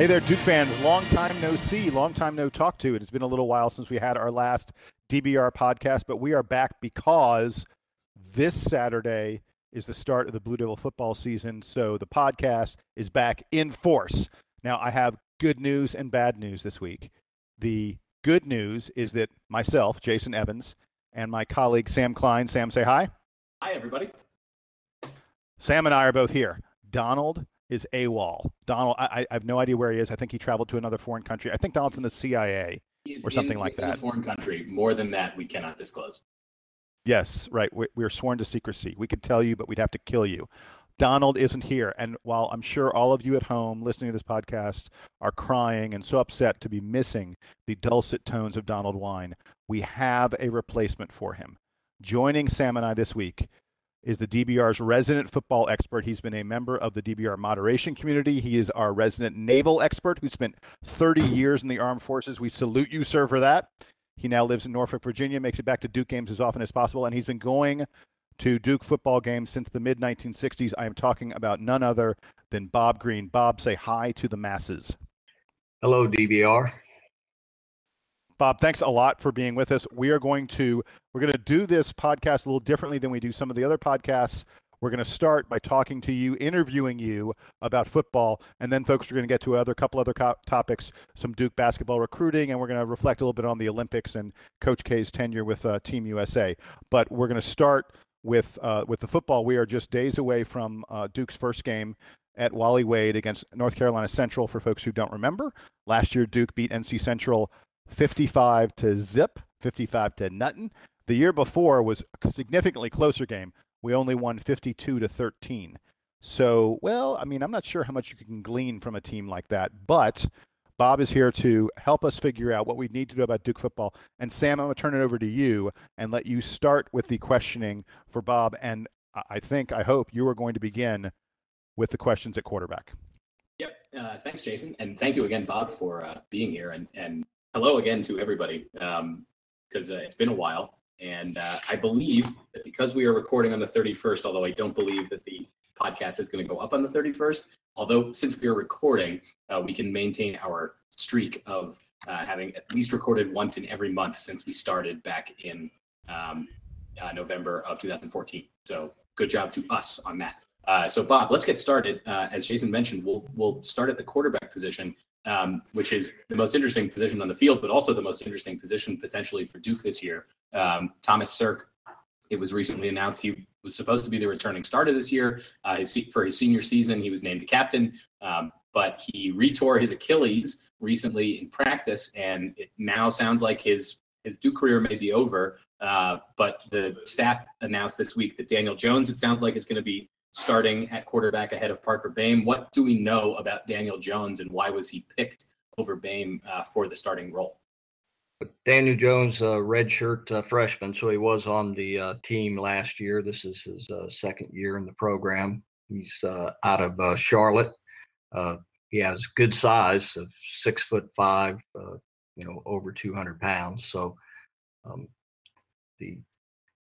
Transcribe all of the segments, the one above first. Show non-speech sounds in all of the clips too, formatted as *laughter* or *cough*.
Hey there, Duke fans. Long time no see, long time no talk to. It has been a little while since we had our last DBR podcast, but we are back because this Saturday is the start of the Blue Devil football season. So the podcast is back in force. Now, I have good news and bad news this week. The good news is that myself, Jason Evans, and my colleague Sam Klein, Sam, say hi. Hi, everybody. Sam and I are both here. Donald is AWOL. Donald, I, I have no idea where he is. I think he traveled to another foreign country. I think Donald's in the CIA or something in, like he's that. In a foreign country. More than that, we cannot disclose. Yes, right. We, we're sworn to secrecy. We could tell you, but we'd have to kill you. Donald isn't here. And while I'm sure all of you at home listening to this podcast are crying and so upset to be missing the dulcet tones of Donald Wine, we have a replacement for him. Joining Sam and I this week is the DBR's resident football expert. He's been a member of the DBR moderation community. He is our resident naval expert who spent 30 years in the armed forces. We salute you, sir, for that. He now lives in Norfolk, Virginia, makes it back to Duke games as often as possible, and he's been going to Duke football games since the mid 1960s. I am talking about none other than Bob Green. Bob, say hi to the masses. Hello, DBR. Bob, thanks a lot for being with us. We are going to we're going to do this podcast a little differently than we do some of the other podcasts. We're going to start by talking to you, interviewing you about football, and then folks are going to get to other couple other co- topics, some Duke basketball recruiting, and we're going to reflect a little bit on the Olympics and Coach K's tenure with uh, Team USA. But we're going to start with uh, with the football. We are just days away from uh, Duke's first game at Wally Wade against North Carolina Central. For folks who don't remember, last year Duke beat NC Central 55 to zip, 55 to nothing. The year before was a significantly closer game. We only won 52 to 13. So, well, I mean, I'm not sure how much you can glean from a team like that, but Bob is here to help us figure out what we need to do about Duke football. And Sam, I'm going to turn it over to you and let you start with the questioning for Bob. And I think, I hope you are going to begin with the questions at quarterback. Yep. Uh, thanks, Jason, and thank you again, Bob, for uh, being here. And and hello again to everybody, because um, uh, it's been a while. And uh, I believe that because we are recording on the 31st, although I don't believe that the podcast is going to go up on the 31st, although since we are recording, uh, we can maintain our streak of uh, having at least recorded once in every month since we started back in um, uh, November of 2014. So good job to us on that. Uh, so Bob, let's get started. As Jason mentioned, we'll we'll start at the quarterback position, um, which is the most interesting position on the field, but also the most interesting position potentially for Duke this year. Um, Thomas Sirk, it was recently announced he was supposed to be the returning starter this year. Uh, his, for his senior season, he was named a captain, um, but he retore his Achilles recently in practice, and it now sounds like his his Duke career may be over. Uh, but the staff announced this week that Daniel Jones, it sounds like, is going to be starting at quarterback ahead of Parker Boehm. What do we know about Daniel Jones, and why was he picked over Boehm uh, for the starting role? Daniel Jones, uh, redshirt uh, freshman, so he was on the uh, team last year. This is his uh, second year in the program. He's uh, out of Charlotte. he has good size of six foot five, you know, over 200 pounds. So um, the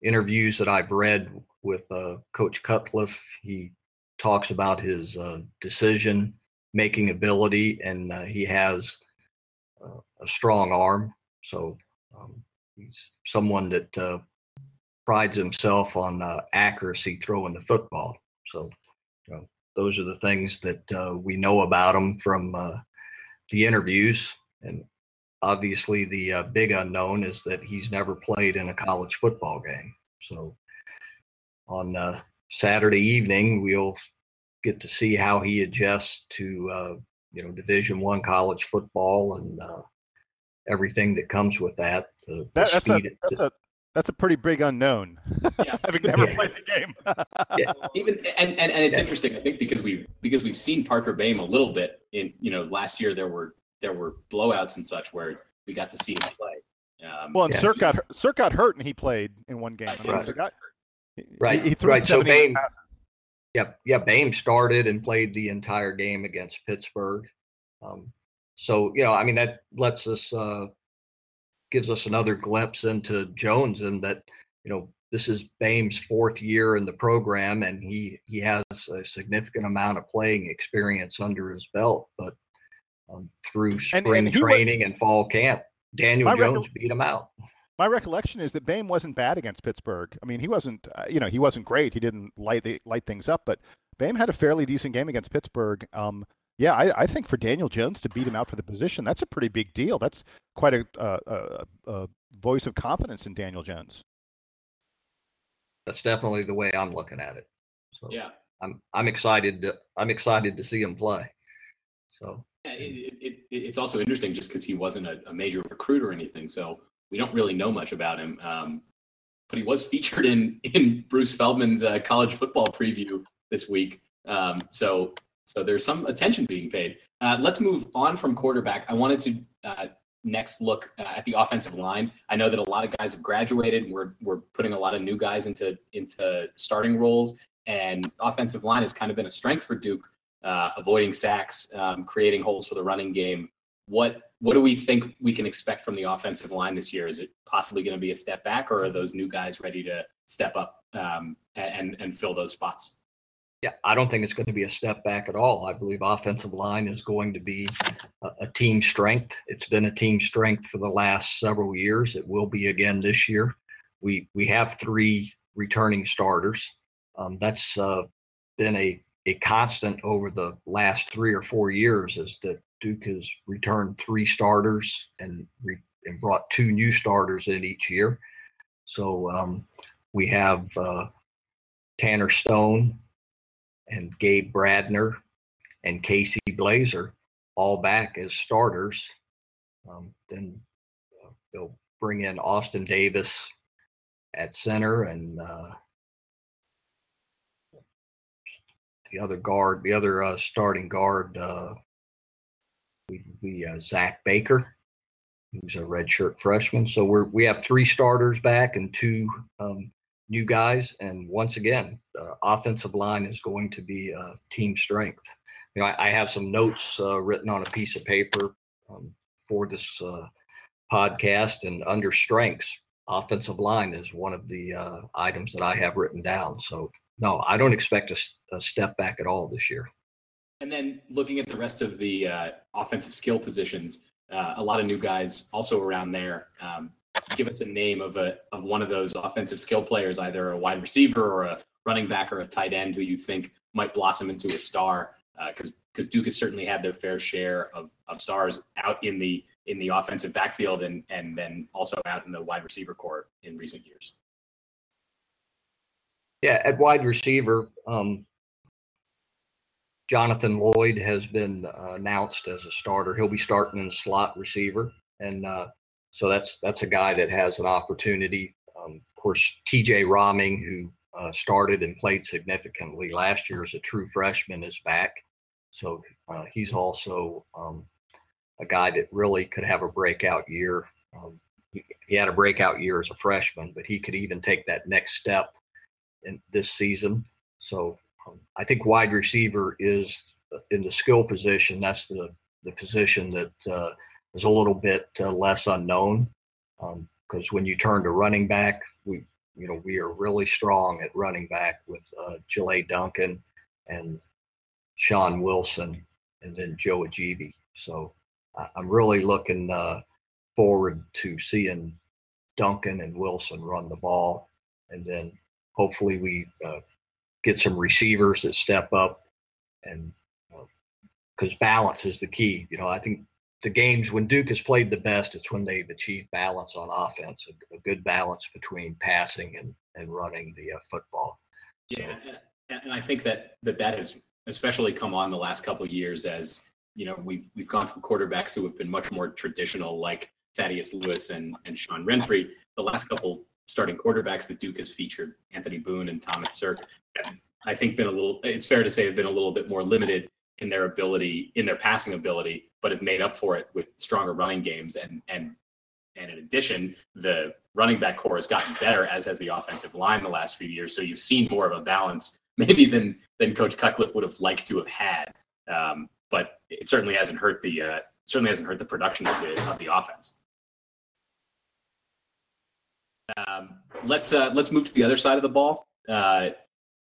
interviews that I've read with Coach Cutcliffe, he talks about his decision making ability, and he has a strong arm. So um, he's someone that uh, prides himself on uh, accuracy throwing the football. So you know, those are the things that uh, we know about him from uh, the interviews. And obviously, the uh, big unknown is that he's never played in a college football game. So on uh, Saturday evening, we'll get to see how he adjusts to you know Division One college football and everything that comes with that. The, that the that's, a, that's a that's a pretty big unknown. *laughs* Yeah. Having never yeah. played the game. *laughs* yeah. Even and, and, and it's yeah. interesting, I think, because we've because we've seen Parker Boehm a little bit in you know last year there were there were blowouts and such where we got to see him play. Um, well, and yeah. Sirk got Sirk got hurt and he played in one game. Right. I mean, got, right. He, he right. So Boehm, yeah, yeah, Boehm started and played the entire game against Pittsburgh. Um, so you know, I mean, that lets us uh, gives us another glimpse into Jones and that you know this is Boehm's fourth year in the program and he he has a significant amount of playing experience under his belt. But um, through spring and, and training and fall camp. Daniel Jones beat him out. My recollection is that Boehm wasn't bad against Pittsburgh. I mean, he wasn't, uh, you know, he wasn't great. He didn't light the, light things up, but Boehm had a fairly decent game against Pittsburgh. Um, yeah, I, I, think for Daniel Jones to beat him out for the position, that's a pretty big deal. That's quite a, a, a voice of confidence in Daniel Jones. That's definitely the way I'm looking at it. So yeah, I'm I'm excited. To, I'm excited to see him play. So it, it, it's also interesting just because he wasn't a, a, major recruit or anything, so we don't really know much about him. Um, but he was *laughs* featured in in Bruce Feldman's uh, college football preview this week. Um, so so there's some attention being paid. Uh, let's move on from quarterback. I wanted to uh, next look uh, at the offensive line. I know that a lot of guys have graduated. We're we're putting a lot of new guys into into starting roles, and offensive line has kind of been a strength for Duke, uh, avoiding sacks, um, creating holes for the running game. What what do we think we can expect from the offensive line this year? Is it possibly going to be a step back, or are those new guys ready to step up um, and and fill those spots? Yeah, I don't think it's going to be a step back at all. I believe offensive line is going to be a, a, team strength. It's been a team strength for the last several years. It will be again this year. We we have three returning starters. Um, that's uh, been a a constant over the last three or four years. Is that Duke has returned three starters and re, and brought two new starters in each year. So um, we have uh, Tanner Stone and Gabe Brandner and Casey Blaser all back as starters. Um, then uh, they'll bring in Austin Davis at center and uh, the other guard, the other uh, starting guard, uh, we, we uh, Zach Baker, who's a redshirt freshman. So we're we have three starters back and two um, new guys. And once again, the offensive line is going to be a team strength. You know, I, I have some notes uh, written on a piece of paper um, for this uh, podcast, and under strengths, offensive line is one of the uh, items that I have written down. So, no, I don't expect a, a, step back at all this year. And then looking at the rest of the uh, offensive skill positions, uh, a lot of new guys also around there. Um, give us a name of a of one of those offensive skill players, either a wide receiver or a running back or a tight end, who you think might blossom into a star? Because uh, because Duke has certainly had their fair share of of stars out in the in the offensive backfield and and then also out in the wide receiver core in recent years. Yeah, at wide receiver, um, Jonathan Lloyd has been uh, announced as a starter. He'll be starting in slot receiver, and uh, so that's that's a guy that has an opportunity. Um, of course, T.J. Rahming, who uh, started and played significantly last year as a true freshman, is back. So uh, he's also um, a guy that really could have a breakout year. Um, he, had a breakout year as a freshman, but he could even take that next step in this season. So I think wide receiver is uh, in the skill position. That's the the position that uh, is a little bit uh, less unknown because um, when you turn to running back, we you know we are really strong at running back with uh, Duncan and Shaun Wilson and then Joe Ajibi. So I'm really looking uh, forward to seeing Duncan and Wilson run the ball, and then hopefully we uh, get some receivers that step up and because balance is the key. You know, I think the games when Duke has played the best, it's when they've achieved balance on offense, a, a good balance between passing and, and running the uh, football. So, yeah, and I think that, that that has especially come on the last couple of years as you know we've we've gone from quarterbacks who have been much more traditional, like Thaddeus Lewis and and Sean Renfree. The last couple starting quarterbacks that Duke has featured, Anthony Boone and Thomas Sirk, I think been a little. It's fair to say have been a little bit more limited in their ability, in their passing ability, but have made up for it with stronger running games. And and and in addition, the running back core has gotten better, as has the offensive line the last few years. So you've seen more of a balance, maybe than than Coach Cutcliffe would have liked to have had. Um, but it certainly hasn't hurt the uh, certainly hasn't hurt the production of the of the offense. Um, let's uh, let's move to the other side of the ball. Uh,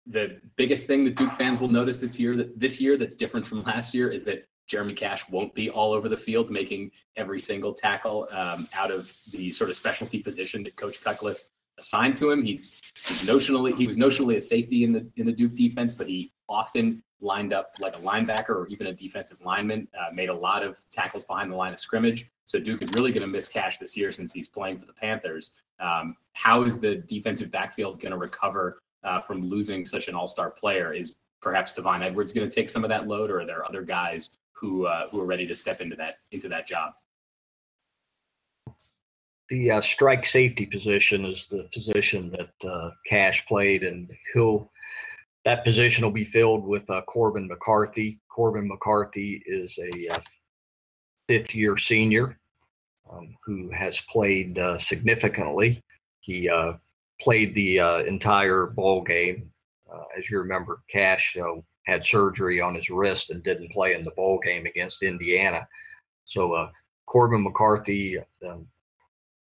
the biggest thing that Duke fans will notice this year that this year that's different from last year is that Jeremy Cash won't be all over the field making every single tackle um, out of the sort of specialty position that Coach Cutcliffe assigned to him. He's, he's notionally he was notionally a safety in the in the Duke defense, but he often lined up like a linebacker or even a defensive lineman. Uh, made a lot of tackles behind the line of scrimmage. So Duke is really going to miss Cash this year since he's playing for the Panthers. Um, how is the defensive backfield going to recover uh, from losing such an all-star player? Is perhaps Devon Edwards going to take some of that load, or are there other guys who uh, who are ready to step into that into that job? The uh, strike safety position is the position that uh, Cash played, and he'll that position will be filled with uh, Corbin McCarthy. Corbin McCarthy is a uh, fifth year senior um, who has played uh, significantly. He uh, played the uh, entire ball game. Uh, as you remember, Cash had surgery on his wrist and didn't play in the bowl game against Indiana. So Corbin McCarthy um,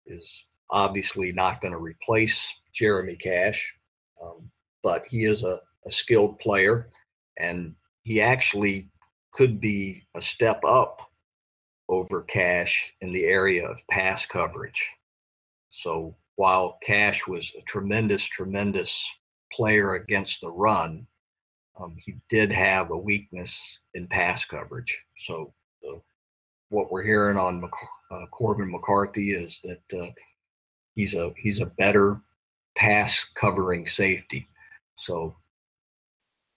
is obviously not going to replace Jeremy Cash, um, but he is a a skilled player, and he actually could be a step up over Cash in the area of pass coverage. So while Cash was a tremendous, tremendous player against the run, um, he did have a weakness in pass coverage. So the, what we're hearing on uh, Corbin McCarthy is that uh, he's a he's a better pass covering safety. So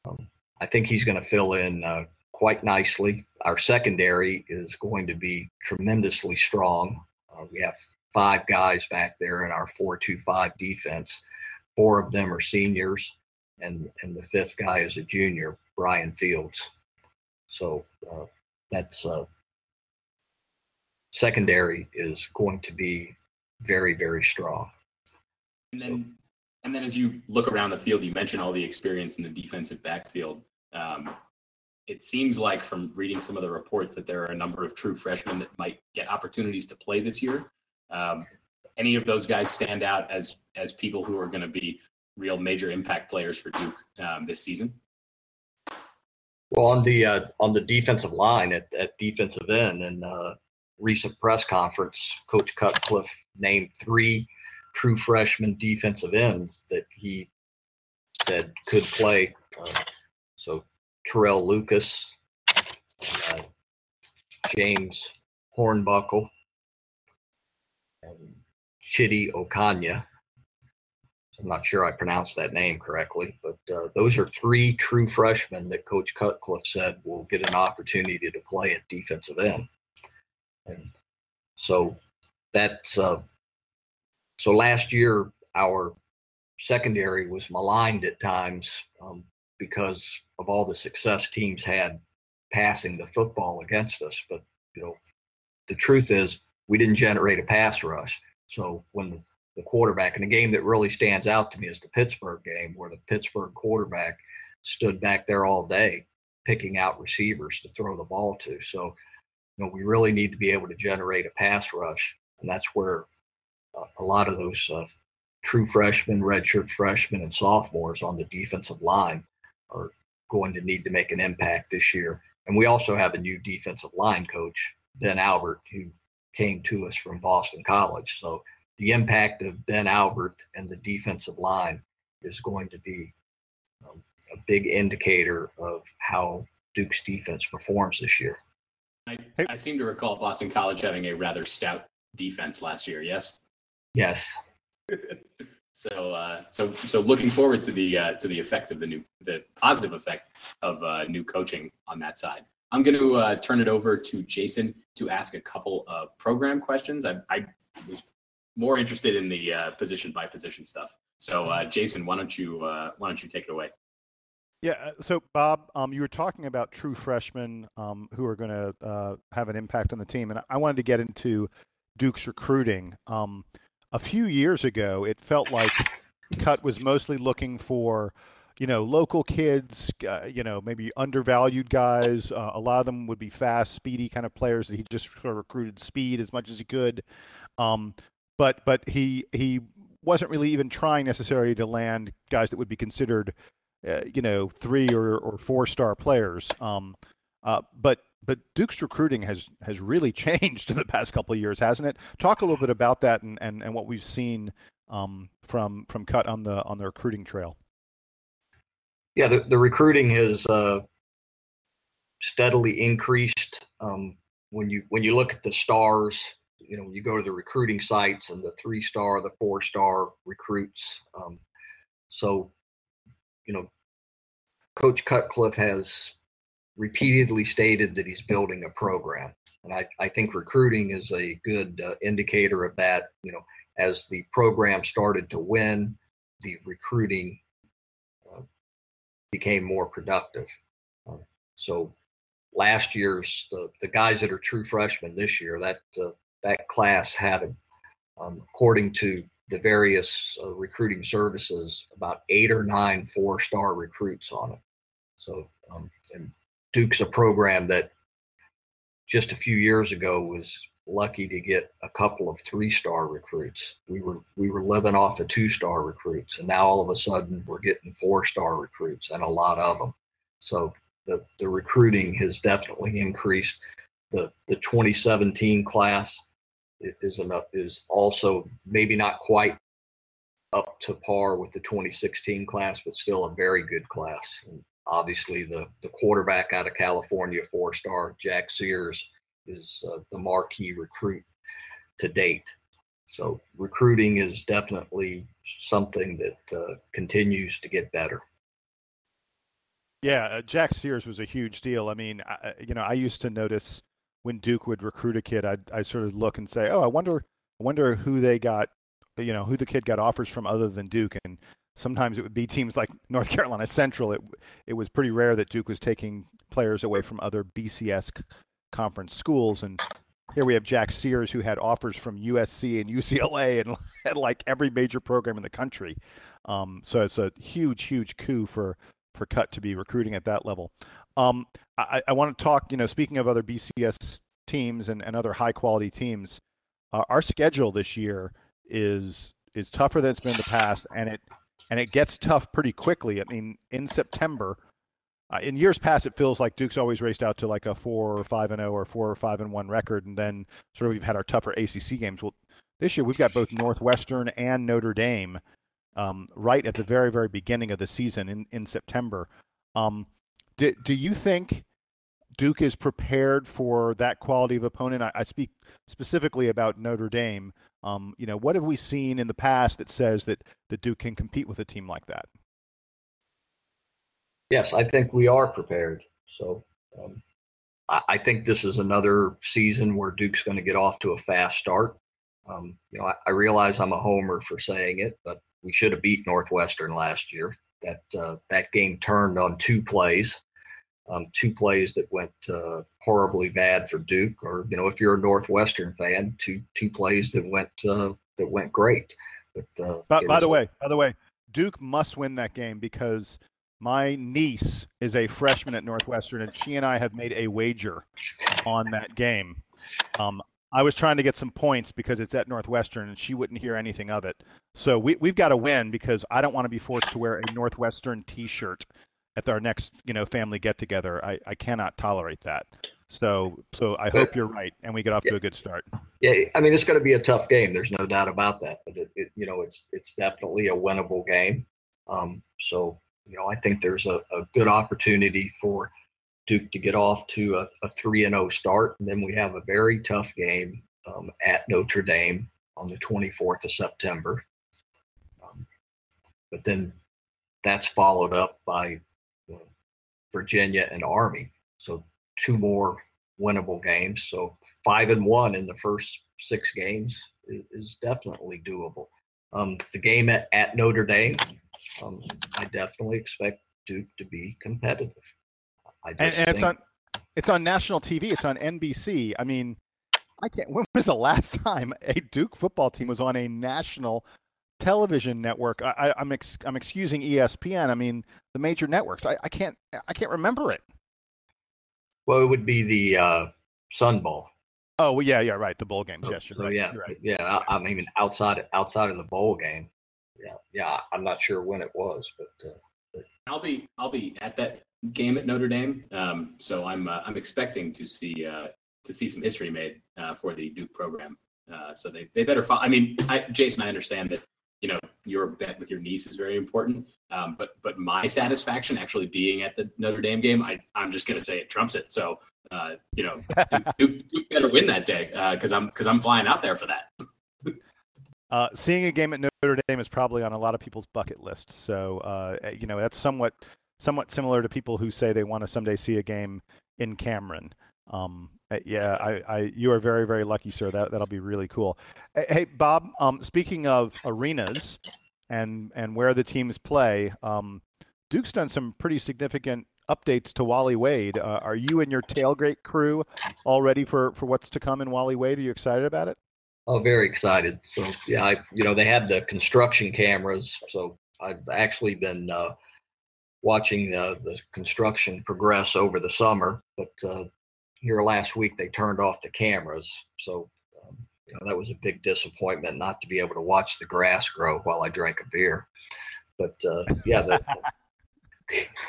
um, I think he's going to fill in uh, quite nicely. Our secondary is going to be tremendously strong. Uh, we have five guys back there in our 4-2-5 defense. Four of them are seniors, and and the fifth guy is a junior, Bryon Fields. So uh, that's uh, secondary is going to be very very strong. And then and then as you look around the field, you mentioned all the experience in the defensive backfield. Um, it seems like from reading some of the reports that there are a number of true freshmen that might get opportunities to play this year. Um, any of those guys stand out as as people who are going to be real major impact players for Duke um, this season? Well, on the uh, on the defensive line at, at defensive end, and uh, recent press conference, Coach Cutcliffe named three true freshman defensive ends that he said could play. Uh, so Terrell Lucas, uh, James Hornbuckle, and Chidi Okonya. I'm not sure I pronounced that name correctly, but uh, those are three true freshmen that Coach Cutcliffe said will get an opportunity to play at defensive end. And so that's uh, so last year, our secondary was maligned at times um, because of all the success teams had passing the football against us. But you know, the truth is, we didn't generate a pass rush. So when the, the quarterback, and the game that really stands out to me is the Pittsburgh game, where the Pittsburgh quarterback stood back there all day picking out receivers to throw the ball to. So, you know, we really need to be able to generate a pass rush, and that's where a lot of those uh, true freshmen, redshirt freshmen, and sophomores on the defensive line are going to need to make an impact this year. And we also have a new defensive line coach, Ben Albert, who came to us from Boston College. So the impact of Ben Albert and the defensive line is going to be um, a big indicator of how Duke's defense performs this year. I, I seem to recall Boston College having a rather stout defense last year. Yes. Yes. *laughs* so uh, so so looking forward to the uh, to the effect of the new the positive effect of uh, new coaching on that side. I'm going to uh, turn it over to Jason to ask a couple of program questions. I, I was more interested in the uh, position by position stuff. So uh, Jason, why don't you uh, why don't you take it away? Yeah. Uh, so Bob, um, you were talking about true freshmen um, who are going to uh, have an impact on the team, and I wanted to get into Duke's recruiting. Um, a few years ago, it felt like Cut was mostly looking for, you know, local kids, uh, you know, maybe undervalued guys. Uh, a lot of them would be fast, speedy kind of players that he just sort of recruited speed as much as he could. Um, but but he he wasn't really even trying necessarily to land guys that would be considered, uh, you know, three or, or four star players. Um, uh, but but Duke's recruiting has has really *laughs* changed in the past couple of years, hasn't it? Talk a little bit about that and and, and what we've seen um, from from Cut on the on the recruiting trail. Yeah, the, the recruiting has uh, steadily increased. Um, when you when you look at the stars, you know, you go to the recruiting sites and the three star, the four star recruits. Um, so, you know, Coach Cutcliffe has repeatedly stated that he's building a program. And I, I think recruiting is a good uh, indicator of that. You know, as the program started to win, the recruiting uh, became more productive. Uh, so last year's the, the guys that are true freshmen this year, that uh, that class had, um, according to the various uh, recruiting services, about eight or nine four-star recruits on it. So, um, and Duke's a program that just a few years ago was lucky to get a couple of three-star recruits. We were we were living off of two-star recruits, and now all of a sudden we're getting four-star recruits and a lot of them. So the the recruiting has definitely increased. The the 2017 class is enough is also maybe not quite up to par with the 2016 class, but still a very good class. And obviously, the the quarterback out of California, four star Jack Sears, is uh, the marquee recruit to date. So recruiting is definitely something that uh, continues to get better. Yeah, uh, Jack Sears was a huge deal. I mean, I, you know, I used to notice when Duke would recruit a kid, I'd I sort of look and say, oh, I wonder, I wonder who they got, you know, who the kid got offers from other than Duke, and sometimes it would be teams like North Carolina Central. It it was pretty rare that Duke was taking players away from other BCS conference schools, and here we have Jack Sears who had offers from USC and UCLA and *laughs* like every major program in the country. Um, so it's a huge, huge coup for for Cut to be recruiting at that level. Um, I, I want to talk, you know, speaking of other BCS teams and, and other high quality teams, uh, our schedule this year is is tougher than it's been in the past, and it and it gets tough pretty quickly. I mean, in September, uh, in years past, it feels like Duke's always raced out to like a four or five and zero oh or four or five and one record, and then sort of we've had our tougher ACC games. Well, this year we've got both Northwestern and Notre Dame um, right at the very very beginning of the season in in September. Um, do, do you think Duke is prepared for that quality of opponent? I, I speak specifically about Notre Dame. Um, you know, what have we seen in the past that says that, that Duke can compete with a team like that? Yes, I think we are prepared. So um, I, I, think this is another season where Duke's going to get off to a fast start. Um, you know, I, I, realize I'm a homer for saying it, but we should have beat Northwestern last year. That uh, that game turned on two plays um, two plays that went uh, horribly bad for Duke, or you know, if you're a Northwestern fan, two two plays that went uh, that went great. But uh, by, by the way, by the way, Duke must win that game because my niece is a freshman at Northwestern, and she and I have made a wager on that game. Um, I was trying to get some points because it's at Northwestern, and she wouldn't hear anything of it. So we, we've got to win because I don't want to be forced to wear a Northwestern T-shirt at our next you know family get together. I, I cannot tolerate that. So so I hope you're right and we get off yeah. to a good start. Yeah, I mean it's going to be a tough game. There's no doubt about that. But it, it you know it's it's definitely a winnable game. Um, so you know I think there's a, a good opportunity for Duke to get off to a, a three and zero oh start, and then we have a very tough game um, at Notre Dame on the 24th of September. Um, but then that's followed up by Virginia and Army. So two more winnable games. So five and one in the first six games is, definitely doable. Um, the game at, at Notre Dame, um, I definitely expect Duke to be competitive. and, and think... it's on it's on national TV. It's on NBC. I mean, I can't. *laughs* When was the last time a Duke football team was on a national television network. I, am ex, I'm excusing ESPN. I mean the major networks. I, I can't I can't remember it. Well, it would be the uh, Sun Bowl. Oh well, yeah, yeah, right. The bowl games. Yes, you're so, right. Yeah, right. yeah. I, I, mean, outside outside of the bowl game. Yeah, yeah. I'm not sure when it was, but. Uh, I'll be I'll be at that game at Notre Dame, um, so I'm uh, I'm expecting to see uh, to see some history made uh, for the Duke program. Uh, so they they better follow. I mean, I, Jason, I understand that you know your bet with your niece is very important, um, but but my satisfaction actually being at the Notre Dame game, I I'm just gonna say it trumps it. So uh, you know, *laughs* Duke, Duke, better win that day because I'm because I'm flying out there for that. *laughs* Uh, seeing a game at Notre Dame is probably on a lot of people's bucket list. So, uh, you know, that's somewhat somewhat similar to people who say they want to someday see a game in Cameron. Um, yeah, I, I, you are very, very lucky, sir. That that'll be really cool. Hey, Bob. Um, speaking of arenas and and where the teams play, um, Duke's done some pretty significant updates to Wally Wade. Uh, are you and your tailgate crew all ready for for what's to come in Wally Wade? Are you excited about it? Oh, very excited. So yeah, I you know they have the construction cameras, so I've actually been uh, watching uh, the construction progress over the summer. But uh, here last week they turned off the cameras, so um, you know that was a big disappointment not to be able to watch the grass grow while I drank a beer. But uh, yeah, the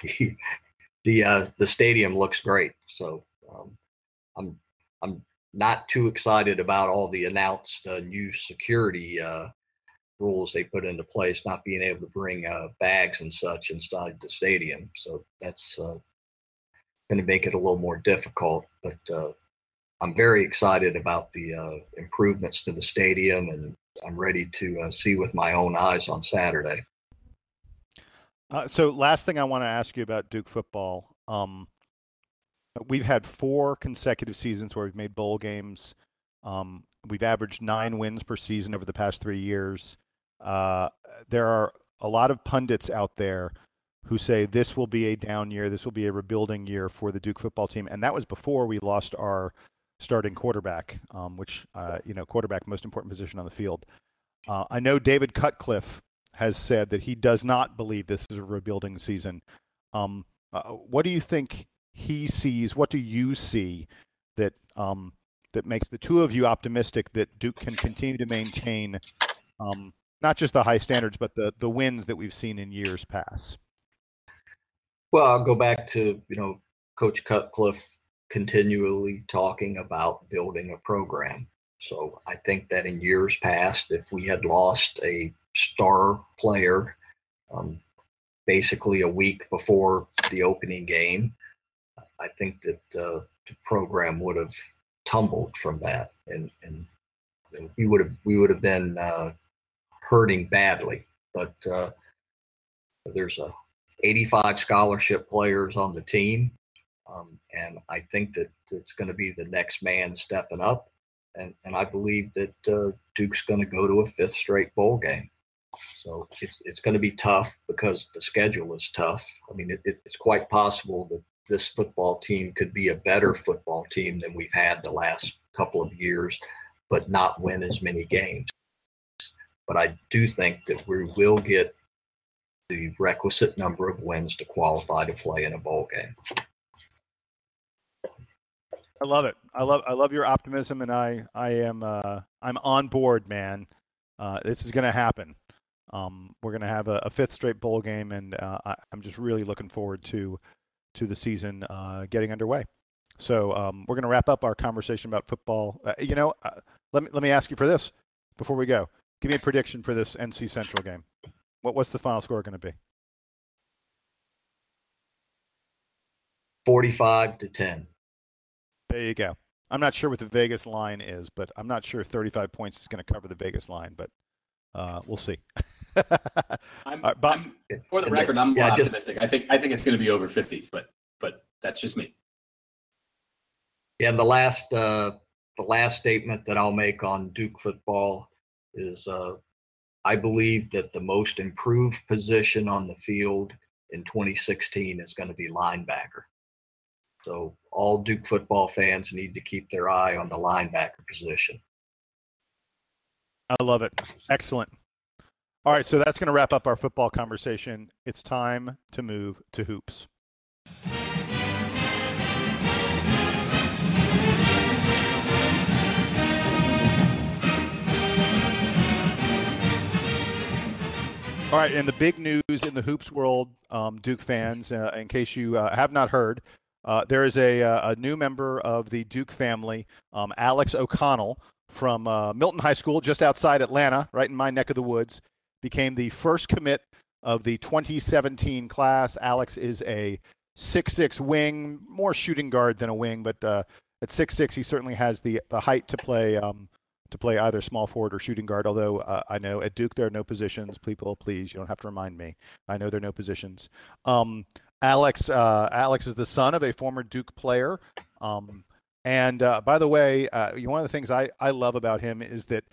the *laughs* the, uh, the stadium looks great. So um, I'm I'm not too excited about all the announced uh, new security uh, rules they put into place, not being able to bring uh, bags and such inside the stadium. So that's uh, going to make it a little more difficult. But uh, I'm very excited about the uh, improvements to the stadium, and I'm ready to see with my own eyes on Saturday. so, last thing I want to ask you about Duke football. Um, We've had four consecutive seasons where we've made bowl games. Um, we've averaged nine wins per season over the past three years. Uh, there are a lot of pundits out there who say this will be a down year, this will be a rebuilding year for the Duke football team, and that was before we lost our starting quarterback, um, which uh, you know, quarterback most important position on the field. Uh, I know David Cutcliffe has said that he does not believe this is a rebuilding season. Um, uh, what do you think he sees? What do you see that um, that makes the two of you optimistic that Duke can continue to maintain um, not just the high standards, but the the wins that we've seen in years past? Well, I'll go back to you know Coach Cutcliffe continually talking about building a program. So I think that in years past, if we had lost a star player um, basically a week before the opening game, I think that uh, the program would have tumbled from that, and and we would have we would have been uh, hurting badly. But uh, there's a 85 scholarship players on the team, um, and I think that it's going to be the next man stepping up, and and I believe that uh, Duke's going to go to a fifth straight bowl game. So it's it's going to be tough because the schedule is tough. I mean, it, it, it's quite possible that this football team could be a better football team than we've had the last couple of years, but not win as many games. But I do think that we will get the requisite number of wins to qualify to play in a bowl game. I love it. I love I love your optimism, and I I am uh, I'm on board, man. Uh, this is going to happen. Um, we're going to have a, a, fifth straight bowl game, and uh, I, am just really looking forward to to the season uh, getting underway. So um, we're going to wrap up our conversation about football. Uh, you know, uh, let me let me ask you for this before we go. Give me a prediction for this NC Central game. What what's the final score going to be? Forty-five to ten. There you go. I'm not sure what the Vegas line is, but I'm not sure 35 points is going to cover the Vegas line, but uh, we'll see. *laughs* I'm, right, Bob, I'm, for the record, I'm yeah, optimistic. Just, I think I think it's going to be over 50, but but that's just me. Yeah, and the last uh, the last statement that I'll make on Duke football is uh, I believe that the most improved position on the field in 2016 is going to be linebacker. So all Duke football fans need to keep their eye on the linebacker position. I love it. Excellent. All right, so that's going to wrap up our football conversation. It's time to move to hoops. All right, and the big news in the hoops world, um, Duke fans, uh, in case you uh, have not heard, uh, there is a, uh, a, new member of the Duke family, um, Alex O'Connell from uh, Milton High School, just outside Atlanta, right in my neck of the woods, became the first commit of the 2017 class. Alex is a six-six wing, more shooting guard than a wing, but uh, at six-six, he certainly has the the height to play um, to play either small forward or shooting guard. Although uh, I know at Duke there are no positions. People, please, you don't have to remind me. I know there are no positions. Um, Alex, uh, Alex is the son of a former Duke player. Um, and uh, by the way, uh, one of the things I, I love about him is that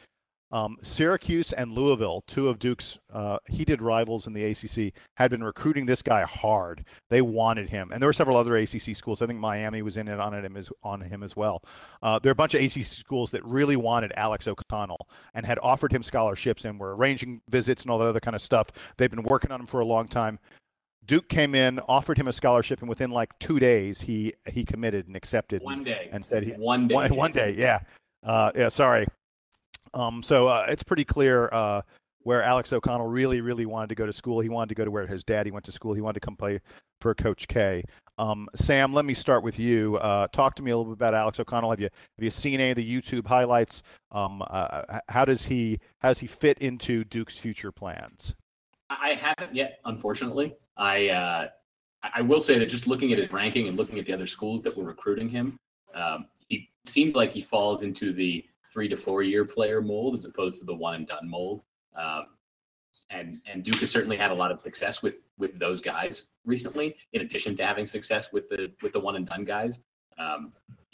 um, Syracuse and Louisville, two of Duke's uh, heated rivals in the ACC, had been recruiting this guy hard. They wanted him, and there were several other ACC schools. I think Miami was in it on him as on him as well. Uh, there are a bunch of ACC schools that really wanted Alex O'Connell and had offered him scholarships and were arranging visits and all that other kind of stuff. They've been working on him for a long time. Duke came in, offered him a scholarship, and within like two days, he he committed and accepted. One day. And said he one day. One, one day, yeah. Uh, yeah, sorry. Um, so uh, it's pretty clear uh, where Alex O'Connell really, really wanted to go to school. He wanted to go to where his daddy went to school. He wanted to come play for Coach K. Um, Sam, let me start with you. Uh, talk to me a little bit about Alex O'Connell. Have you have you seen any of the YouTube highlights? Um, uh, how does he how does he fit into Duke's future plans? I haven't yet, unfortunately. I uh, I will say that just looking at his ranking and looking at the other schools that were recruiting him, um, he seems like he falls into the three to four year player mold as opposed to the one and done mold. Um, and and Duke has certainly had a lot of success with with those guys recently. In addition to having success with the with the one and done guys, um,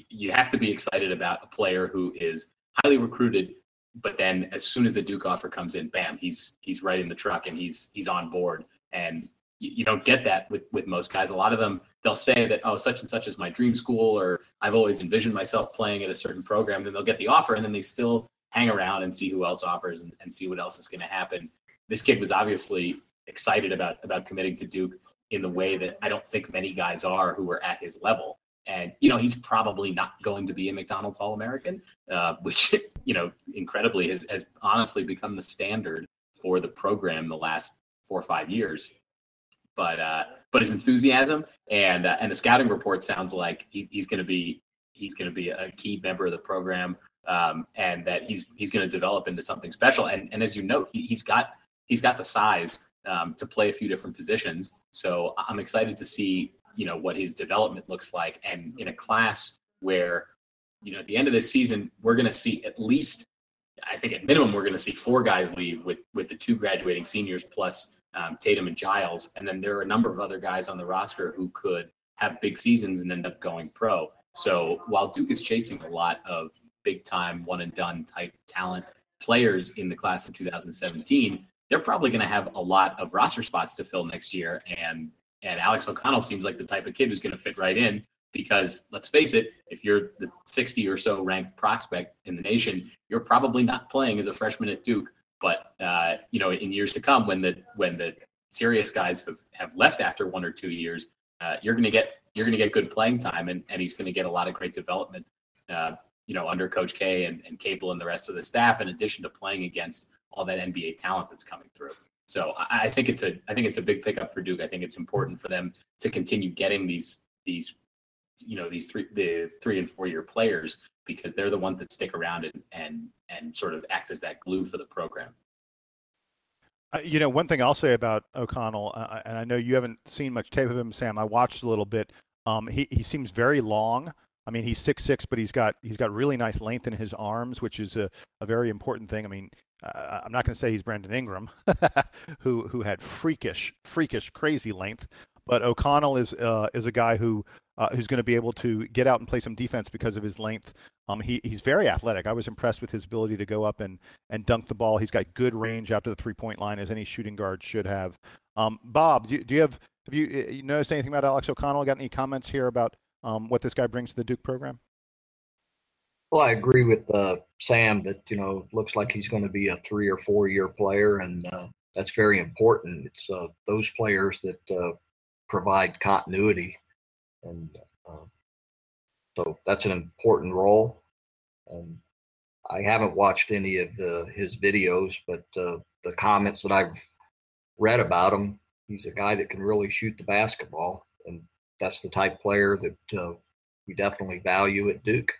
you have to be excited about a player who is highly recruited, but then as soon as the Duke offer comes in, bam, he's he's right in the truck and he's he's on board. And you, you don't get that with with most guys. A lot of them they'll say that oh such and such is my dream school or I've always envisioned myself playing at a certain program. Then they'll get the offer and then they still hang around and see who else offers and, and see what else is going to happen. This kid was obviously excited about about committing to Duke in the way that I don't think many guys are who are at his level. And you know he's probably not going to be a McDonald's All American, uh, *laughs* which you know incredibly has, has honestly become the standard for the program the last four or five years but uh, but his enthusiasm and uh, and the scouting report sounds like he, he's going to be he's going to be a key member of the program um, and that he's he's going to develop into something special. And and as you note, he, has got he's got the size um, to play a few different positions. So I'm excited to see you know what his development looks like. And in a class where you know at the end of this season we're going to see at least I think at minimum we're going to see four guys leave with with the two graduating seniors plus um, Tatum and Giles. And then there are a number of other guys on the roster who could have big seasons and end up going pro. So while Duke is chasing a lot of big time one and done type talent players in the class of 2017, they're probably going to have a lot of roster spots to fill next year. And and Alex O'Connell seems like the type of kid who's going to fit right in because let's face it, if you're the 60 or so ranked prospect in the nation, you're probably not playing as a freshman at Duke but uh, you know, in years to come, when the when the serious guys have, have left after one or two years, uh, you're going to get you're going to get good playing time, and, and he's going to get a lot of great development. Uh, you know, under Coach K and, and Capel and the rest of the staff, in addition to playing against all that NBA talent that's coming through. So I, I think it's a I think it's a big pickup for Duke. I think it's important for them to continue getting these these you know these three the three and four year players because they're the ones that stick around and and and sort of act as that glue for the program. Uh, you know, one thing I'll say about O'Connell, uh, uh, and I know you haven't seen much tape of him, Sam. I watched a little bit. Um, he he seems very long. I mean, he's six six, but he's got he's got really nice length in his arms, which is a, a very important thing. I mean, uh, I'm not going to say he's Brandon Ingram, *laughs* who who had freakish freakish crazy length, but O'Connell is uh, is a guy who uh, who's going to be able to get out and play some defense because of his length. Um, he, he's very athletic. I was impressed with his ability to go up and, and dunk the ball. He's got good range out to the three point line, as any shooting guard should have. Um, Bob, do, do you have have you, uh, you noticed anything about Alex O'Connell? Got any comments here about um, what this guy brings to the Duke program? Well, I agree with uh, Sam that you know looks like he's going to be a three or four year player, and uh, that's very important. It's uh, those players that uh, provide continuity and uh, so that's an important role. And I haven't watched any of the, his videos, but uh, the comments that I've read about him, he's a guy that can really shoot the basketball, and that's the type player that uh, we definitely value at Duke.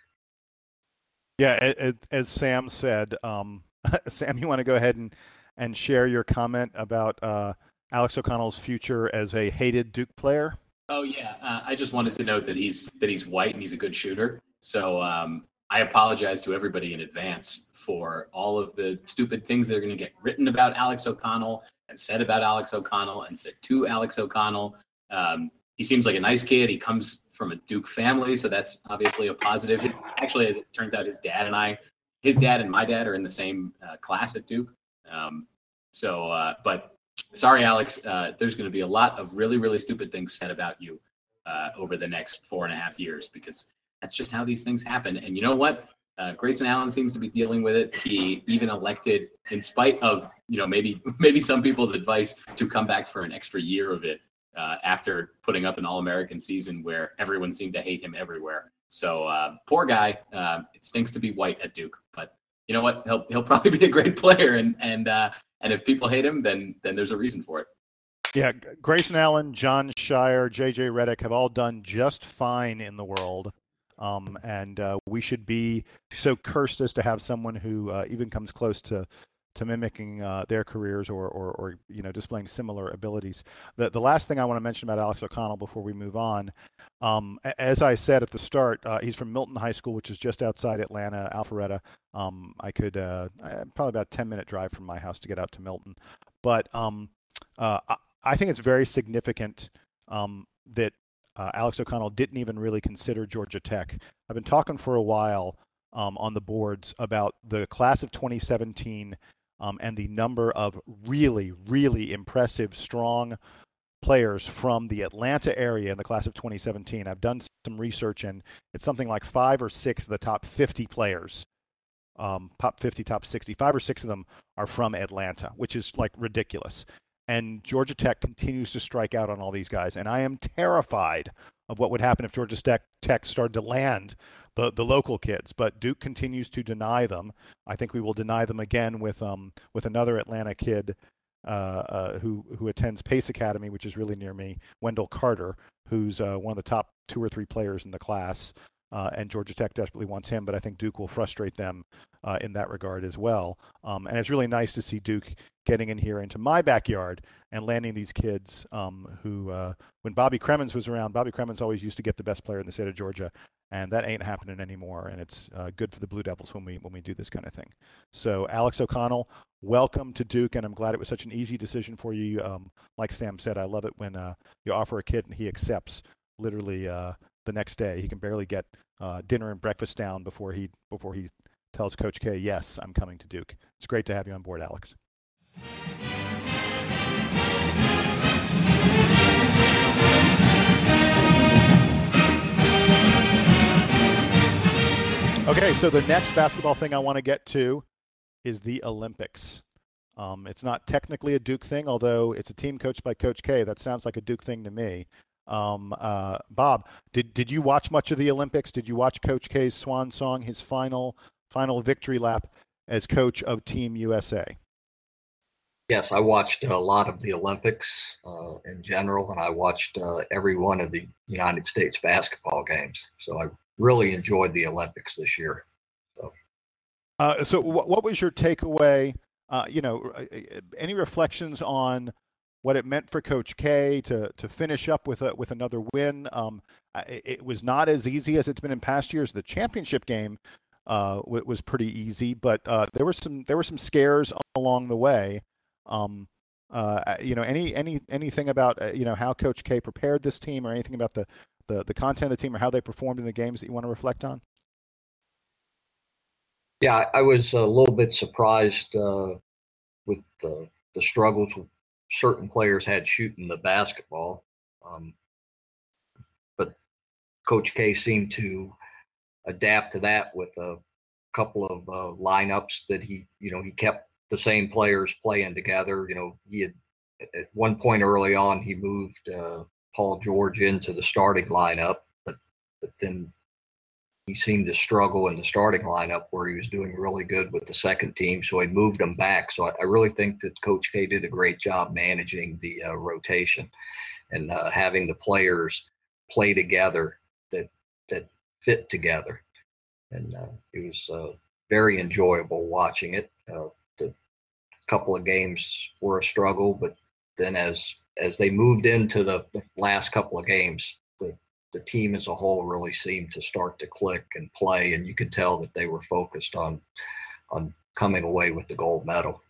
Yeah, as, as Sam said, um, *laughs* Sam, you want to go ahead and, and share your comment about uh, Alex O'Connell's future as a hated Duke player? Oh yeah, uh, I just wanted to note that he's that he's white and he's a good shooter. So um, I apologize to everybody in advance for all of the stupid things that are going to get written about Alex O'Connell and said about Alex O'Connell and said to Alex O'Connell. Um, he seems like a nice kid. He comes from a Duke family, so that's obviously a positive. His, actually, as it turns out, his dad and I, his dad and my dad are in the same uh, class at Duke. Um, so, uh, but sorry, Alex, uh, there's going to be a lot of really, really stupid things said about you uh, over the next four and a half years because that's just how these things happen. And you know what? Uh, Grayson Allen seems to be dealing with it. He even elected, in spite of you know maybe *laughs* maybe some people's advice, to come back for an extra year of it uh, after putting up an All American season where everyone seemed to hate him everywhere. So uh, poor guy. Uh, it stinks to be white at Duke, but you know what? He'll he'll *laughs* probably be a great player, and and uh, and if people hate him, then then there's a reason for it. Yeah, Grayson Allen, Jon Scheyer, JJ Redick have all done just fine in the world. Um, and uh, we should be so cursed as to have someone who uh, even comes close to to mimicking uh, their careers or, or, or, you know displaying similar abilities. The the last thing I want to mention about Alex O'Connell before we move on, um, as I said at the start, uh, he's from Milton High School, which is just outside Atlanta, Alpharetta. Um, I could uh, probably about a 10 minute drive from my house to get out to Milton, but um, uh, I, I, think it's very significant um, that uh, Alex O'Connell didn't even really consider Georgia Tech. I've been talking for a while. Um, on the boards about the class of 2017 um, and the number of really, really impressive, strong players from the Atlanta area in the class of 2017. I've done some research, and it's something like five or six of the top 50 players, um, top 50, top 60, five or six of them are from Atlanta, which is like ridiculous. And Georgia Tech continues to strike out on all these guys, and I am terrified of what would happen if Georgia Tech, Tech started to land the, the local kids, but Duke continues to deny them. I think we will deny them again with um with another Atlanta kid uh, uh, who who attends Pace Academy, which is really near me, Wendell Carter, who's uh, one of the top two or three players in the class. Uh, and Georgia Tech desperately wants him, but I think Duke will frustrate them uh, in that regard as well. Um, and it's really nice to see Duke getting in here into my backyard and landing these kids um, who, uh, when Bobby Cremins was around, Bobby Cremins always used to get the best player in the state of Georgia, and that ain't happening anymore. And it's uh, good for the Blue Devils when we when we do this kind of thing. So Alex O'Connell, welcome to Duke, and I'm glad it was such an easy decision for you. Um, like Sam said, I love it when uh, you offer a kid and he accepts literally uh, the next day. He can barely get uh, dinner and breakfast down before he before he tells Coach K, "Yes, I'm coming to Duke." It's great to have you on board, Alex. Okay, so the next basketball thing I want to get to is the Olympics. Um, it's not technically a Duke thing, although it's a team coached by Coach K. That sounds like a Duke thing to me. Um, uh, Bob, did did you watch much of the Olympics? Did you watch Coach K's swan song, his final final victory lap as coach of Team USA? Yes, I watched a lot of the Olympics uh, in general, and I watched uh, every one of the United States basketball games. So I really enjoyed the Olympics this year. So, uh, so what, what was your takeaway? Uh, you know, uh, uh, any reflections on what it meant for Coach K to to finish up with a, with another win? Um, it, it, was not as easy as it's been in past years. The championship game uh, was pretty easy, but uh, there were some there were some scares along the way. Um, uh, you know, any any anything about you know how Coach K prepared this team, or anything about the the, the content of the team or how they performed in the games that you want to reflect on? Yeah, I was a little bit surprised uh, with the, the struggles certain players had shooting the basketball. Um, but Coach K seemed to adapt to that with a couple of uh, lineups that he, you know, he kept the same players playing together. You know, he had at one point early on he moved uh, Paul George into the starting lineup, but but then he seemed to struggle in the starting lineup where he was doing really good with the second team. So he moved him back. So I, I really think that Coach K did a great job managing the uh, rotation and uh, having the players play together that that fit together. And uh, it was uh, very enjoyable watching it. Uh, couple of games were a struggle, but then as as they moved into the, the last couple of games, the the team as a whole really seemed to start to click and play, and you could tell that they were focused on on coming away with the gold medal.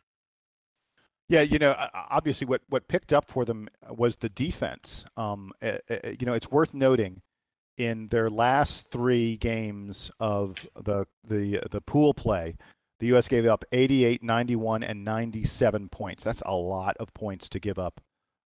Yeah, you know, obviously, what what picked up for them was the defense. Um, eh, eh, eh, you know, it's worth noting in their last three games of the the the pool play, the U.S. gave up 88, 91, and 97 points. That's a lot of points to give up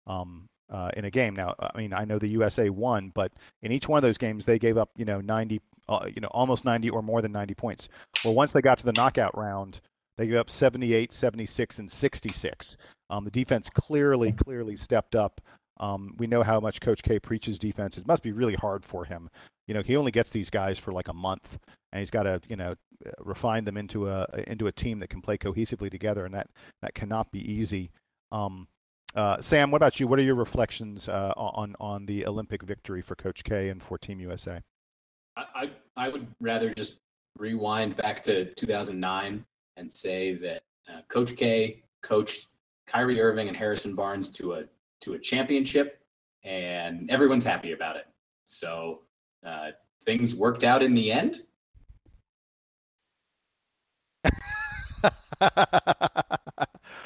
um, uh, in a game. Now, I mean, I know the USA won, but in each one of those games, they gave up, you know, 90, uh, you know, almost 90 or more than 90 points. Well, once they got to the knockout round, they gave up 78, 76, and 66. Um, the defense clearly, clearly stepped up. Um, we know how much Coach K preaches defense. It must be really hard for him. You know, he only gets these guys for like a month, and he's got to, you know, refine them into a into a team that can play cohesively together, and that that cannot be easy. Um, uh, Sam, what about you? What are your reflections uh, on on the Olympic victory for Coach K and for Team USA? I I would rather just rewind back to 2009 and say that uh, Coach K coached Kyrie Irving and Harrison Barnes to a to a championship, and everyone's happy about it. So uh, things worked out in the end. *laughs*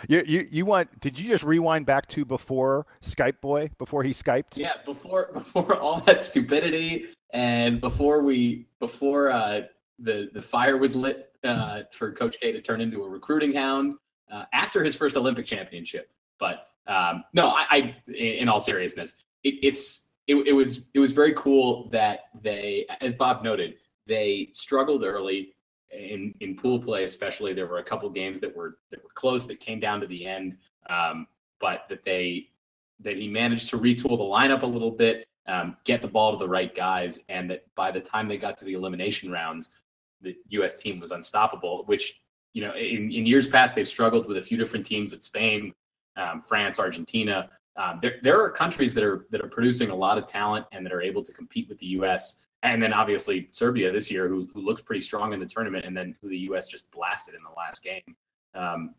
You, you you want? Did you just rewind back to before Skype Boy? Before he skyped? Yeah, before *laughs* before all that stupidity and before we before uh, the the fire was lit uh, for Coach K to turn into a recruiting hound uh, after his first Olympic championship. But um, no, I, I, in all seriousness, it, it's it, it was it was very cool that they, as Bob noted, they struggled early in in pool play especially. There were a couple games that were that were close that came down to the end um, but that they that he managed to retool the lineup a little bit um, get the ball to the right guys and that by the time they got to the elimination rounds the us team was unstoppable which you know in, in years past they've struggled with a few different teams with spain um, france argentina um, there, there are countries that are that are producing a lot of talent and that are able to compete with the us and then obviously Serbia this year, who, who looked pretty strong in the tournament, and then who the U.S. just blasted in the last game. Um,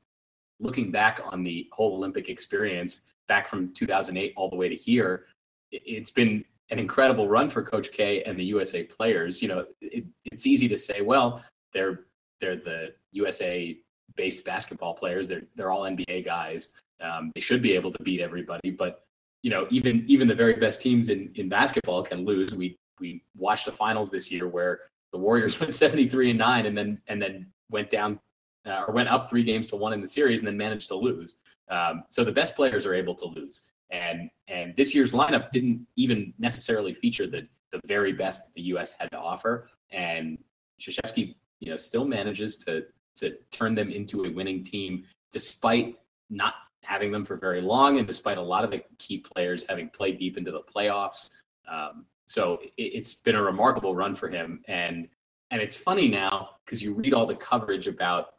looking back on the whole Olympic experience, back from 2008 all the way to here, it, it's been an incredible run for Coach K and the USA players. You know, it, it's easy to say, well, they're they're the USA based basketball players. They're they're all NBA guys. Um, they should be able to beat everybody, but you know, even even the very best teams in in basketball can lose. We we watched the finals this year where the Warriors *laughs* went 73 and 9 and then and then went down uh, or went up 3 games to 1 in the series and then managed to lose. Um, so the best players are able to lose. And and this year's lineup didn't even necessarily feature the the very best that the US had to offer and Krzyzewski, you know, still manages to to turn them into a winning team despite not having them for very long and despite a lot of the key players having played deep into the playoffs. Um, so it, has been a remarkable run for him. And and it's funny now because you read all the coverage about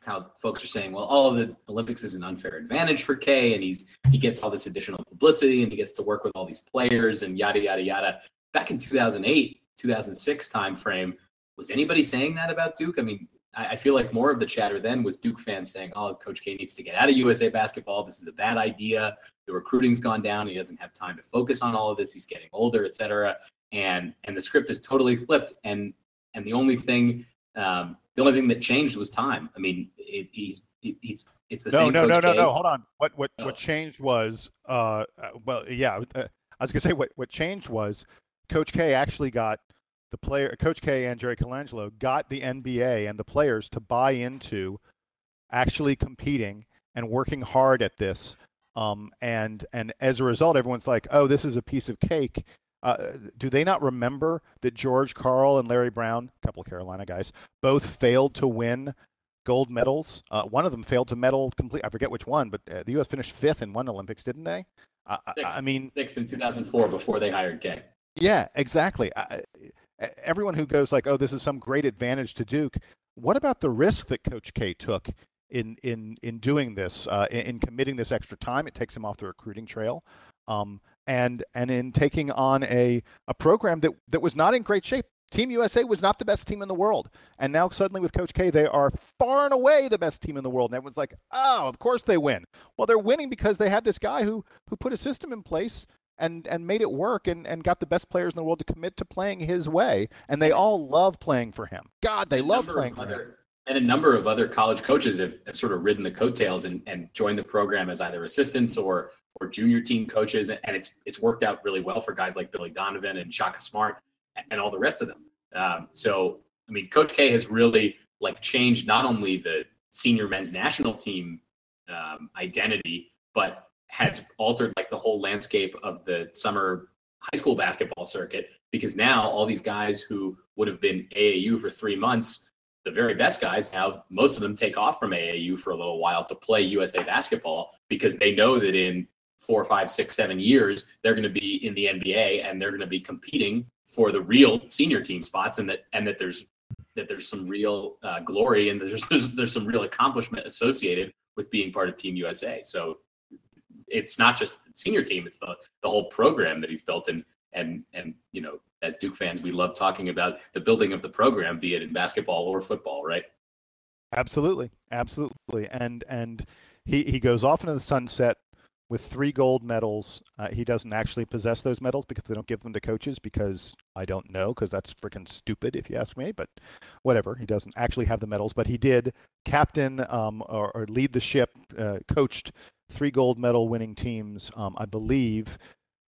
how folks are saying, well, all of the Olympics is an unfair advantage for K, and he's he gets all this additional publicity and he gets to work with all these players and yada yada yada. Back in 2008, 2006 timeframe, was anybody saying that about Duke? I mean, I, I feel like more of the chatter then was Duke fans saying, "Oh, Coach K needs to get out of USA basketball. This is a bad idea. The recruiting's gone down. He doesn't have time to focus on all of this. He's getting older, etc." And and the script is totally flipped. And and the only thing um, the only thing that changed was time. I mean, it, he's he's it's the no, same. No, no, no, no, no, no. Hold on. What what oh. what changed was uh, uh well yeah. Uh, I was gonna say what what changed was Coach K actually got the player, Coach K and Jerry Colangelo got the NBA and the players to buy into actually competing and working hard at this. Um, and and as a result, everyone's like, "Oh, this is a piece of cake." Uh, do they not remember that George Karl and Larry Brown, a couple of Carolina guys, both failed to win gold medals? Uh, one of them failed to medal complete. I forget which one, but uh, the U.S. finished fifth in one Olympics, didn't they? Sixth, I mean, sixth in 2004 before they hired K. Yeah, exactly. I, everyone who goes like, "Oh, this is some great advantage to Duke." What about the risk that Coach K took in in in doing this, uh, in, in, committing this extra time? It takes him off the recruiting trail, um, and and in taking on a a program that that was not in great shape. Team USA was not the best team in the world, and now suddenly with Coach K, they are far and away the best team in the world. And everyone's like, "Oh, of course they win." Well, they're winning because they had this guy who who put a system in place and and made it work and, and got the best players in the world to commit to playing his way. And they all love playing for him. God they love playing for other, him. and a number of other college coaches have, have sort of ridden the coattails and, and joined the program as either assistants or or junior team coaches. And it's it's worked out really well for guys like billy donovan and shaka smart and all the rest of them. Um, so i mean coach k has really like changed not only the senior men's national team um, identity but has altered like the whole landscape of the summer high school basketball circuit because now all these guys who would have been AAU for three months, the very best guys now, most of them take off from AAU for a little while to play USA basketball because they know that in four, five, six, seven years, they're going to be in the NBA and they're going to be competing for the real senior team spots and that, and that there's, that there's some real uh, glory and there's, *laughs* there's, there's some real accomplishment associated with being part of Team USA. So it's not just the senior team; it's the the whole program that he's built. And and and you know, as Duke fans, we love talking about the building of the program, be it in basketball or football, right? Absolutely, absolutely. And and he he goes off into the sunset with three gold medals. Uh, he doesn't actually possess those medals because they don't give them to coaches because I don't know because that's freaking stupid if you ask me. But whatever, he doesn't actually have the medals, but he did captain um, or, or, lead the ship, uh, coached three gold medal winning teams. Um, I believe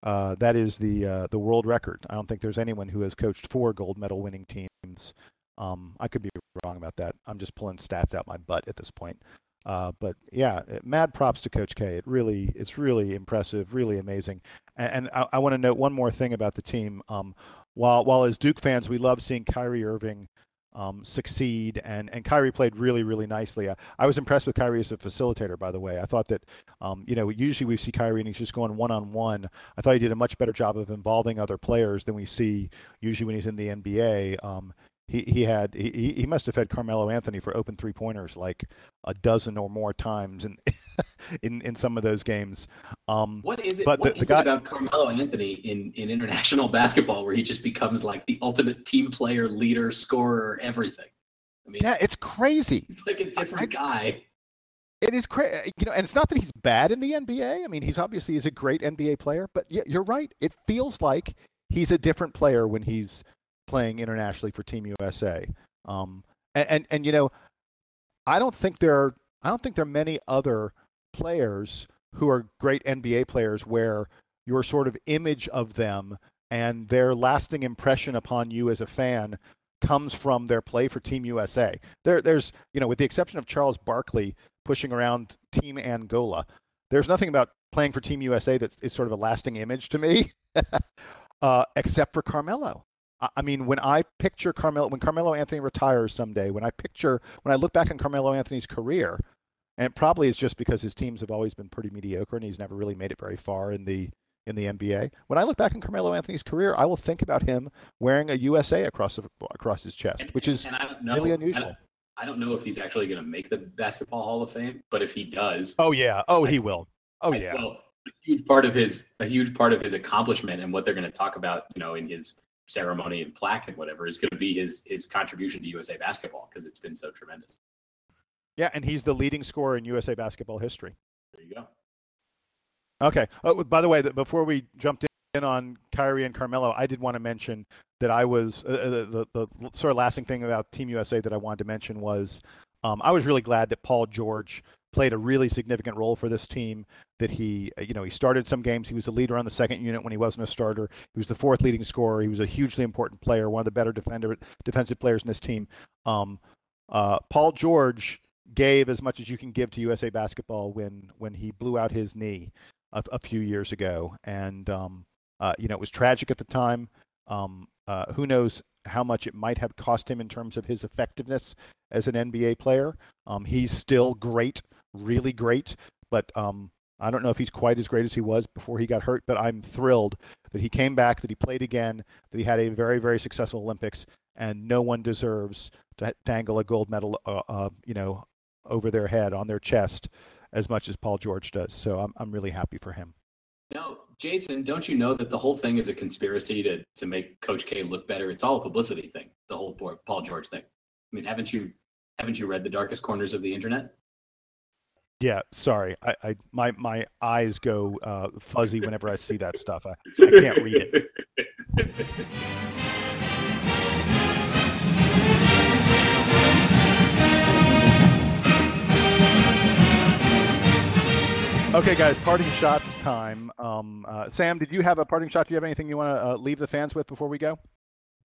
uh, that is the uh, the world record. I don't think there's anyone who has coached four gold medal winning teams. Um, I could be wrong about that. I'm just pulling stats out my butt at this point. Uh, but yeah, mad props to Coach K. It really, it's really impressive, really amazing. And, and I, I want to note one more thing about the team. Um, while while as Duke fans, we love seeing Kyrie Irving um, succeed. And and Kyrie played really really nicely. I, I, was impressed with Kyrie as a facilitator. By the way, I thought that um, you know usually we see Kyrie and he's just going one on one. I thought he did a much better job of involving other players than we see usually when he's in the NBA. Um, he, he had he, he must have had Carmelo Anthony for open three pointers like a dozen or more times in *laughs* in, in some of those games. Um, what is it? But what the, the guy, it about Carmelo Anthony in in international *laughs* basketball where he just becomes like the ultimate team player, leader, scorer, everything? I mean, yeah, it's crazy. *laughs* He's like a different I, guy. It is crazy, you know, and it's not that he's bad in the NBA. I mean, he's obviously he's a great NBA player, but yeah, you're right. It feels like he's a different player when he's playing internationally for Team USA. Um, and, and, and you know, I don't think there are I don't think there are many other players who are great NBA players where your sort of image of them and their lasting impression upon you as a fan comes from their play for Team USA. There, there's, you know, with the exception of Charles Barkley pushing around Team Angola, there's nothing about playing for Team USA that is sort of a lasting image to me, *laughs* uh, except for Carmelo. I mean, when I picture Carmelo, when Carmelo Anthony retires someday, when I picture, when I look back on Carmelo Anthony's career, and it probably it's just because his teams have always been pretty mediocre and he's never really made it very far in the in the NBA. When I look back on Carmelo Anthony's career, I will think about him wearing a USA across across his chest, which is know, really unusual. I don't, I don't, know if he's actually going to make the Basketball Hall of Fame, but if he does, oh yeah, oh I, he will. Oh yeah. Well, a huge part of his a huge part of his accomplishment and what they're going to talk about, you know, in his ceremony and plaque and whatever is going to be his his contribution to USA basketball because it's been so tremendous. Yeah, and he's the leading scorer in USA basketball history. There you go. Okay. Oh, by the way, before we jumped in on Kyrie and Carmelo, I did want to mention that I was uh, uh, the, the, the sort of lasting thing about Team USA that I wanted to mention was um, I was really glad that Paul George played a really significant role for this team. That he, uh, you know, he started some games. He was a leader on the second unit when he wasn't a starter. He was the fourth leading scorer. He was a hugely important player, one of the better defender, defensive players in this team. Um, uh, Paul George gave as much as you can give to USA basketball when when he blew out his knee a, a few years ago, and um, uh, you know it was tragic at the time. Um, uh, who knows how much it might have cost him in terms of his effectiveness as an NBA player? Um, he's still great really great. But um, I don't know if he's quite as great as he was before he got hurt, but I'm thrilled that he came back, that he played again, that he had a very, very successful Olympics, and no one deserves to dangle a gold medal, uh, uh, you know, over their head on their chest as much as Paul George does. So I'm I'm really happy for him. No, Jason, don't you know that the whole thing is a conspiracy to to make Coach K look better? It's all a publicity thing. The whole Paul George thing. I mean, haven't you haven't you read the darkest corners of the internet? Yeah, sorry. I, I my my eyes go uh, fuzzy whenever I see that stuff. I, I can't read it. Okay, guys, parting shots time. Um, uh, Sam, did you have a parting shot? Do you have anything you want to uh, leave the fans with before we go?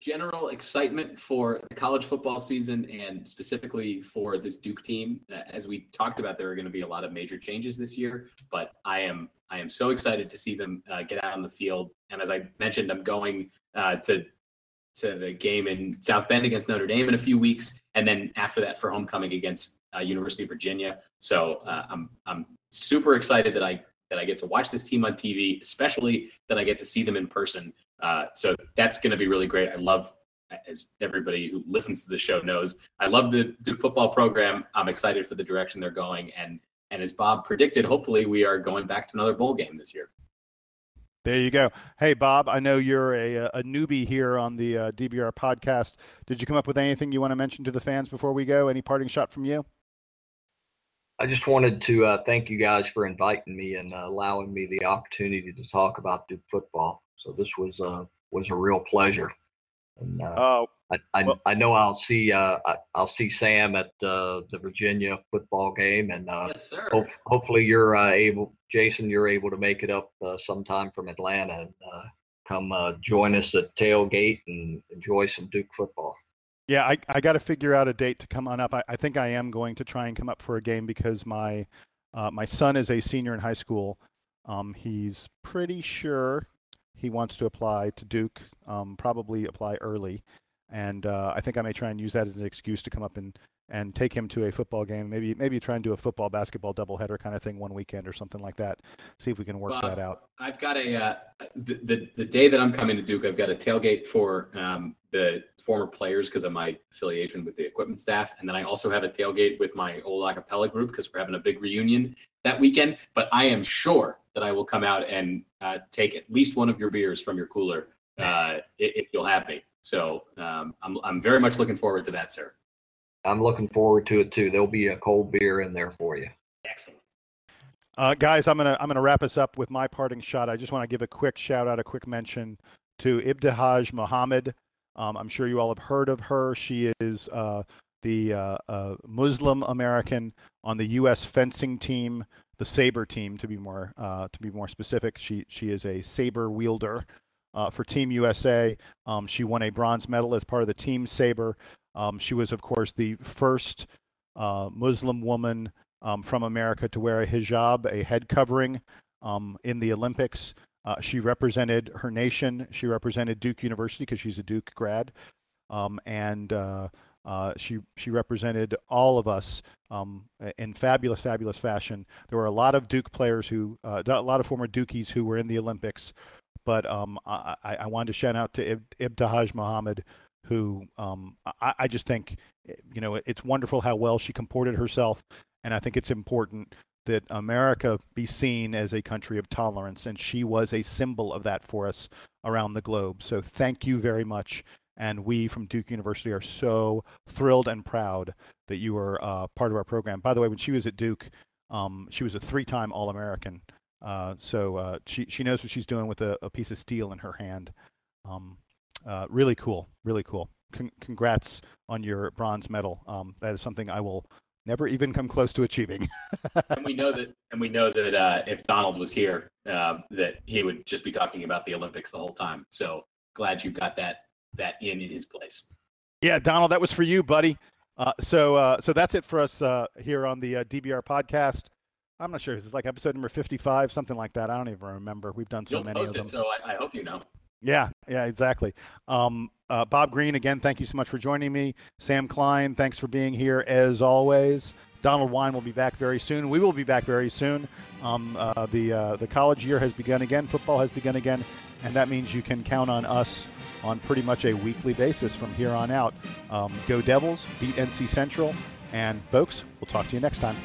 General excitement for the college football season and specifically for this Duke team. Uh, as we talked about, there are going to be a lot of major changes this year, but I am I am so excited to see them uh, get out on the field. And as I mentioned, I'm going uh, to to the game in South Bend against Notre Dame in a few weeks, and then after that for homecoming against uh, University of Virginia. So uh, I'm I'm super excited that I that I get to watch this team on TV, especially that I get to see them in person. Uh, so that's going to be really great. I love, as everybody who listens to the show knows, I love the Duke football program. I'm excited for the direction they're going, and and as Bob predicted, hopefully we are going back to another bowl game this year. There you go. Hey, Bob, I know you're a, a newbie here on the uh, DBR podcast. Did you come up with anything you want to mention to the fans before we go? Any parting shot from you? I just wanted to uh, thank you guys for inviting me and uh, allowing me the opportunity to talk about Duke football. So this was uh, was a real pleasure. And uh, oh, I, I, well- I know I'll see uh, I, I'll see Sam at uh, the Virginia football game, and uh, yes, sir. hope, hopefully you're uh, able, Jason, you're able to make it up uh, sometime from Atlanta and uh, come uh, join us at tailgate and enjoy some Duke football. Yeah, I, I got to figure out a date to come on up. I, I think I am going to try and come up for a game because my uh, my son is a senior in high school. Um, he's pretty sure he wants to apply to Duke, um, probably apply early, and uh, I think I may try and use that as an excuse to come up and, and take him to a football game. Maybe maybe try and do a football basketball doubleheader kind of thing one weekend or something like that. See if we can work Bob, that out. I've got a uh, the, the the day that I'm coming to Duke, I've got a tailgate for um, the former players because of my affiliation with the equipment staff, and then I also have a tailgate with my old acapella group because we're having a big reunion that weekend. But I am sure that I will come out and uh, take at least one of your beers from your cooler uh, if, if you'll have me. So um, I'm I'm very much looking forward to that, sir. I'm looking forward to it too. There'll be a cold beer in there for you. Excellent. Uh, guys, I'm gonna I'm gonna wrap us up with my parting shot. I just want to give a quick shout out, a quick mention to Ibtihaj Muhammad. Um, I'm sure you all have heard of her. She is uh, the uh, uh, Muslim American on the U.S. fencing team, the saber team, to be more uh, to be more specific. She she is a saber wielder uh, for Team USA. Um, she won a bronze medal as part of the team saber. Um, she was, of course, the first uh, Muslim woman um, from America to wear a hijab, a head covering, um, in the Olympics. Uh, she represented her nation. She represented Duke University because she's a Duke grad, um, and uh, uh, she she represented all of us um, in fabulous, fabulous fashion. There were a lot of Duke players who, uh, a lot of former Dukies who were in the Olympics, but um, I, I wanted to shout out to Ib- Ibtihaj Muhammad, who um, I, I just think, you know, it's wonderful how well she comported herself, and I think it's important that America be seen as a country of tolerance, and she was a symbol of that for us around the globe. So thank you very much. And we from Duke University are so thrilled and proud that you are uh, part of our program. By the way, when she was at Duke, um, she was a three-time All-American. Uh, so uh, she she knows what she's doing with a, a piece of steel in her hand. Um, uh, really cool, really cool. Con- congrats on your bronze medal. Um, that is something I will never even come close to achieving. *laughs* and we know that, and we know that uh, if Donald was here, uh, that he would just be talking about the Olympics the whole time. So glad you got that that in in his place. Yeah, Donald, that was for you, buddy. Uh, so uh, so that's it for us uh, here on the uh, DBR podcast. I'm not sure. This is like episode number 55, something like that. I don't even remember. We've done so You'll many of them. it, so I, I hope you know. Yeah, yeah, exactly. Um, uh, Bob Green, again, thank you so much for joining me. Sam Klein, thanks for being here as always. Donald Wine will be back very soon. We will be back very soon. Um, uh, the uh, the college year has begun again. Football has begun again, and that means you can count on us on pretty much a weekly basis from here on out. Um, go Devils! Beat NC Central, and folks, we'll talk to you next time.